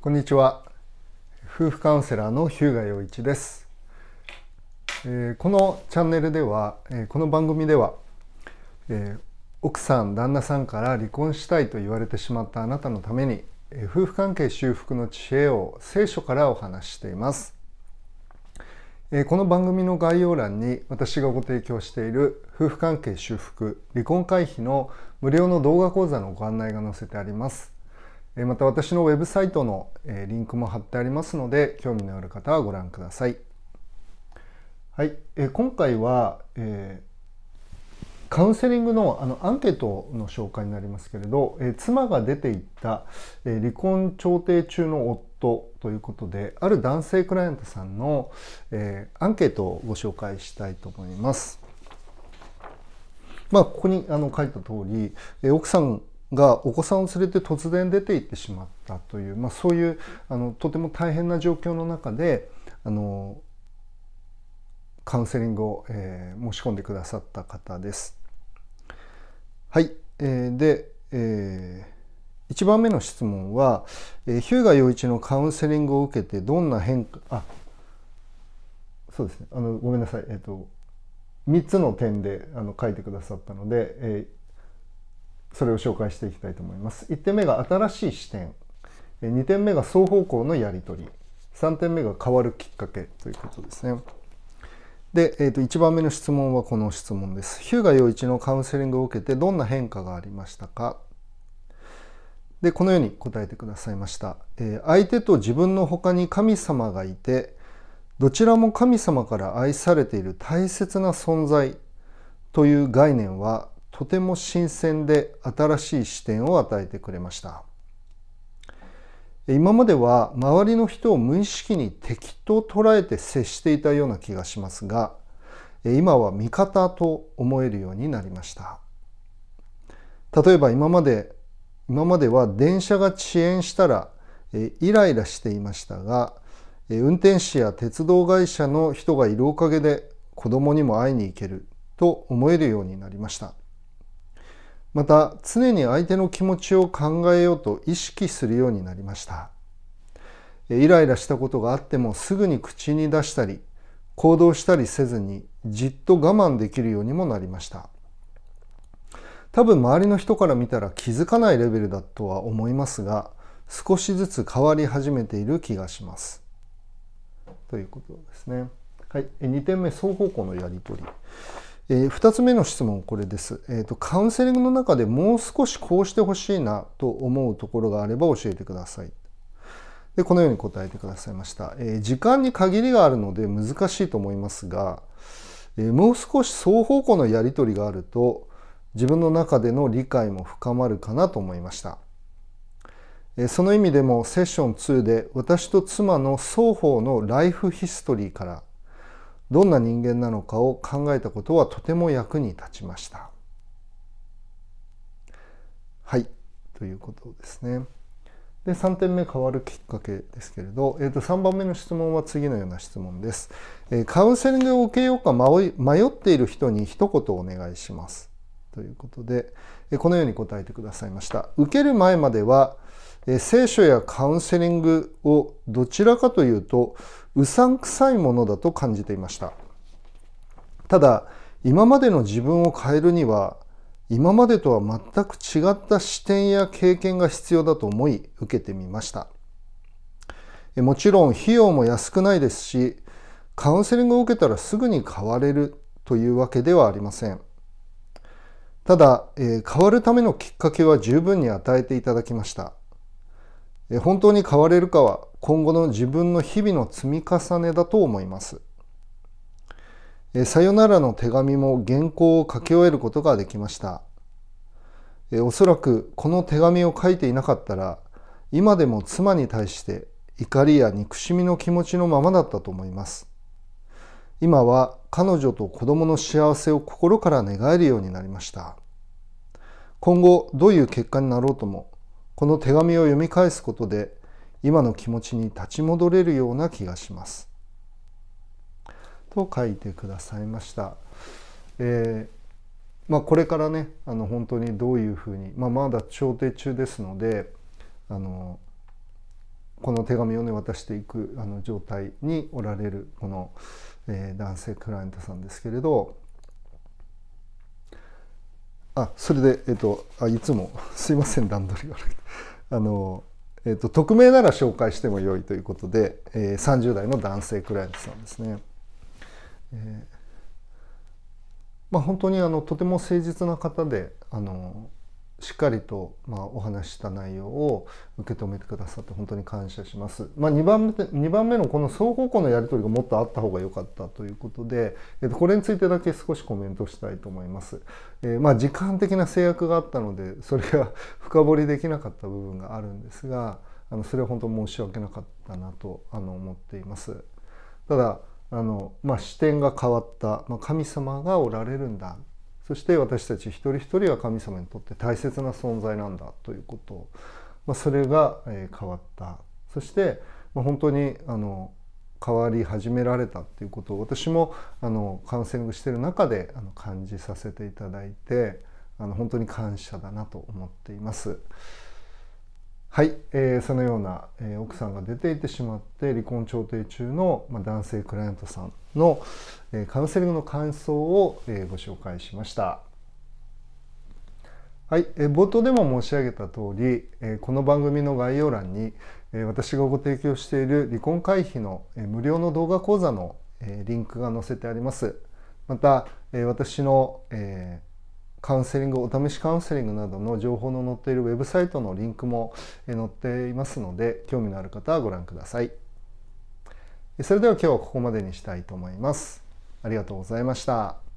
こんにちは。夫婦カウンセラーの日向洋一です、えー、このチャンネルでは、えー、この番組では、えー、奥さん旦那さんから離婚したいと言われてしまったあなたのために、え夫婦関係修復の知恵を聖書からお話ししています。この番組の概要欄に私がご提供している夫婦関係修復離婚回避の無料の動画講座のご案内が載せてあります。また私のウェブサイトのリンクも貼ってありますので興味のある方はご覧ください。はい、今回は、えー、カウンセリングのあのアンケートの紹介になりますけれど、え妻が出ていった、え離婚調停中の夫ということである男性クライアントさんの、えアンケートをご紹介したいと思います。まあ、ここにあの書いた通り、え奥さんがお子さんを連れて突然出て行ってしまったという、まあ、そういうあのとても大変な状況の中であのカウンセリングを、えー、申し込んでくださった方です。はい、えー、で、えー、1番目の質問は、えー、日向陽一のカウンセリングを受けてどんな変化あそうですね。あのごめんなさい。えっ、ー、と3つの点であの書いてくださったので、えー、それを紹介していきたいと思います。1点目が新しい視点2点目が双方向のやり取り3点目が変わるきっかけということですね。で、えー、と1番目の質問はこの質問です。日向陽一のカウンセリングを受けてどんな変化がありましたか？でこのように答えてくださいました、えー、相手と自分の他に神様がいてどちらも神様から愛されている大切な存在という概念はとても新鮮で新しい視点を与えてくれました。今までは周りの人を無意識に敵と捉えて接していたような気がしますが今は味方と思えるようになりました。例えば今まで今までは電車が遅延したらイライラしていましたが運転士や鉄道会社の人がいるおかげで子供にも会いに行けると思えるようになりました。また常に相手の気持ちを考えようと意識するようになりました。イライラしたことがあってもすぐに口に出したり行動したりせずにじっと我慢できるようにもなりました。多分周りの人から見たら気づかないレベルだとは思いますが少しずつ変わり始めている気がします。ということですね。はい。2点目双方向のやり取り。えー、2つ目の質問これです、えーと。カウンセリングの中でもう少しこうしてほしいなと思うところがあれば教えてください。でこのように答えてくださいました。えー、時間に限りがあるので難しいと思いますが、えー、もう少し双方向のやり取りがあると自分の中での理解も深まるかなと思いました。その意味でもセッション2で私と妻の双方のライフヒストリーからどんな人間なのかを考えたことはとても役に立ちました。はいということですね。で3点目変わるきっかけですけれど、えー、と3番目の質問は次のような質問です。えー、カウンセリングを受けようか迷っている人に一言お願いします。ということで、このように答えてくださいました。受ける前までは、聖書やカウンセリングをどちらかというとうさんくさいものだと感じていました。ただ今までの自分を変えるには今までとは全く違った視点や経験が必要だと思い受けてみました。もちろん費用も安くないですしカウンセリングを受けたらすぐに変われるというわけではありません。ただ、え、変わるためのきっかけは十分に与えていただきましたえ本当に変われるかは今後の自分の日々の積み重ねだと思います。えさよならの手紙も原稿を書き終えることができました。えおそらくこの手紙を書いていなかったら今でも妻に対して怒りや憎しみの気持ちのままだったと思います。今は彼女と子供の幸せを心から願えるようになりました。今後どういう結果になろうともこの手紙を読み返すことで今の気持ちに立ち戻れるような気がします。と書いてくださいました。えー、まあ、これからねあの本当にどういうふうに、まあ、まだ調停中ですのであのこの手紙をね渡していくあの状態におられるこの、えー、男性クライアントさんですけれどあそれで、えっと、あいつも すいません段取り悪くあの、えっと、匿名なら紹介してもよいということで、えー、30代の男性クライアントさんですね。えーまあ、本当にあのとても誠実な方であのしっかりと、まあ、お話した内容を受け止めてくださって本当に感謝します。まあ、2, 番目2番目のこの双方向のやり取りがもっとあった方が良かったということで、えっと、これについてだけ少しコメントしたいと思います。えー、まあ時間的な制約があったのでそれが 深掘りできなかった部分があるんですがあのそれは本当申し訳なかったなとあの思っています。ただあの、まあ、視点が変わった、まあ、神様がおられるんだそして私たち一人一人は神様にとって大切な存在なんだということ、まあ、それが、変わったそして、ま、本当にあの変わり始められたっていうことを私もあのカウンセリングしてる中であの感じさせていただいてあの本当に感謝だなと思っています。はい、えー、そのような、えー、奥さんが出ていってしまって離婚調停中の、まあ、男性クライアントさんの、えー、カウンセリングの感想を、えー、ご紹介しました。はい、えー、冒頭でも申し上げた通り、えー、この番組の概要欄に、えー、私がご提供している離婚回避の、えー、無料の動画講座の、えー、リンクが載せてあります。また、えー、私の、えーカウンセリングお試しカウンセリングなどの情報の載っているウェブサイトのリンクも載っていますので興味のある方はご覧ください。それでは今日はここまでにしたいと思います。ありがとうございました。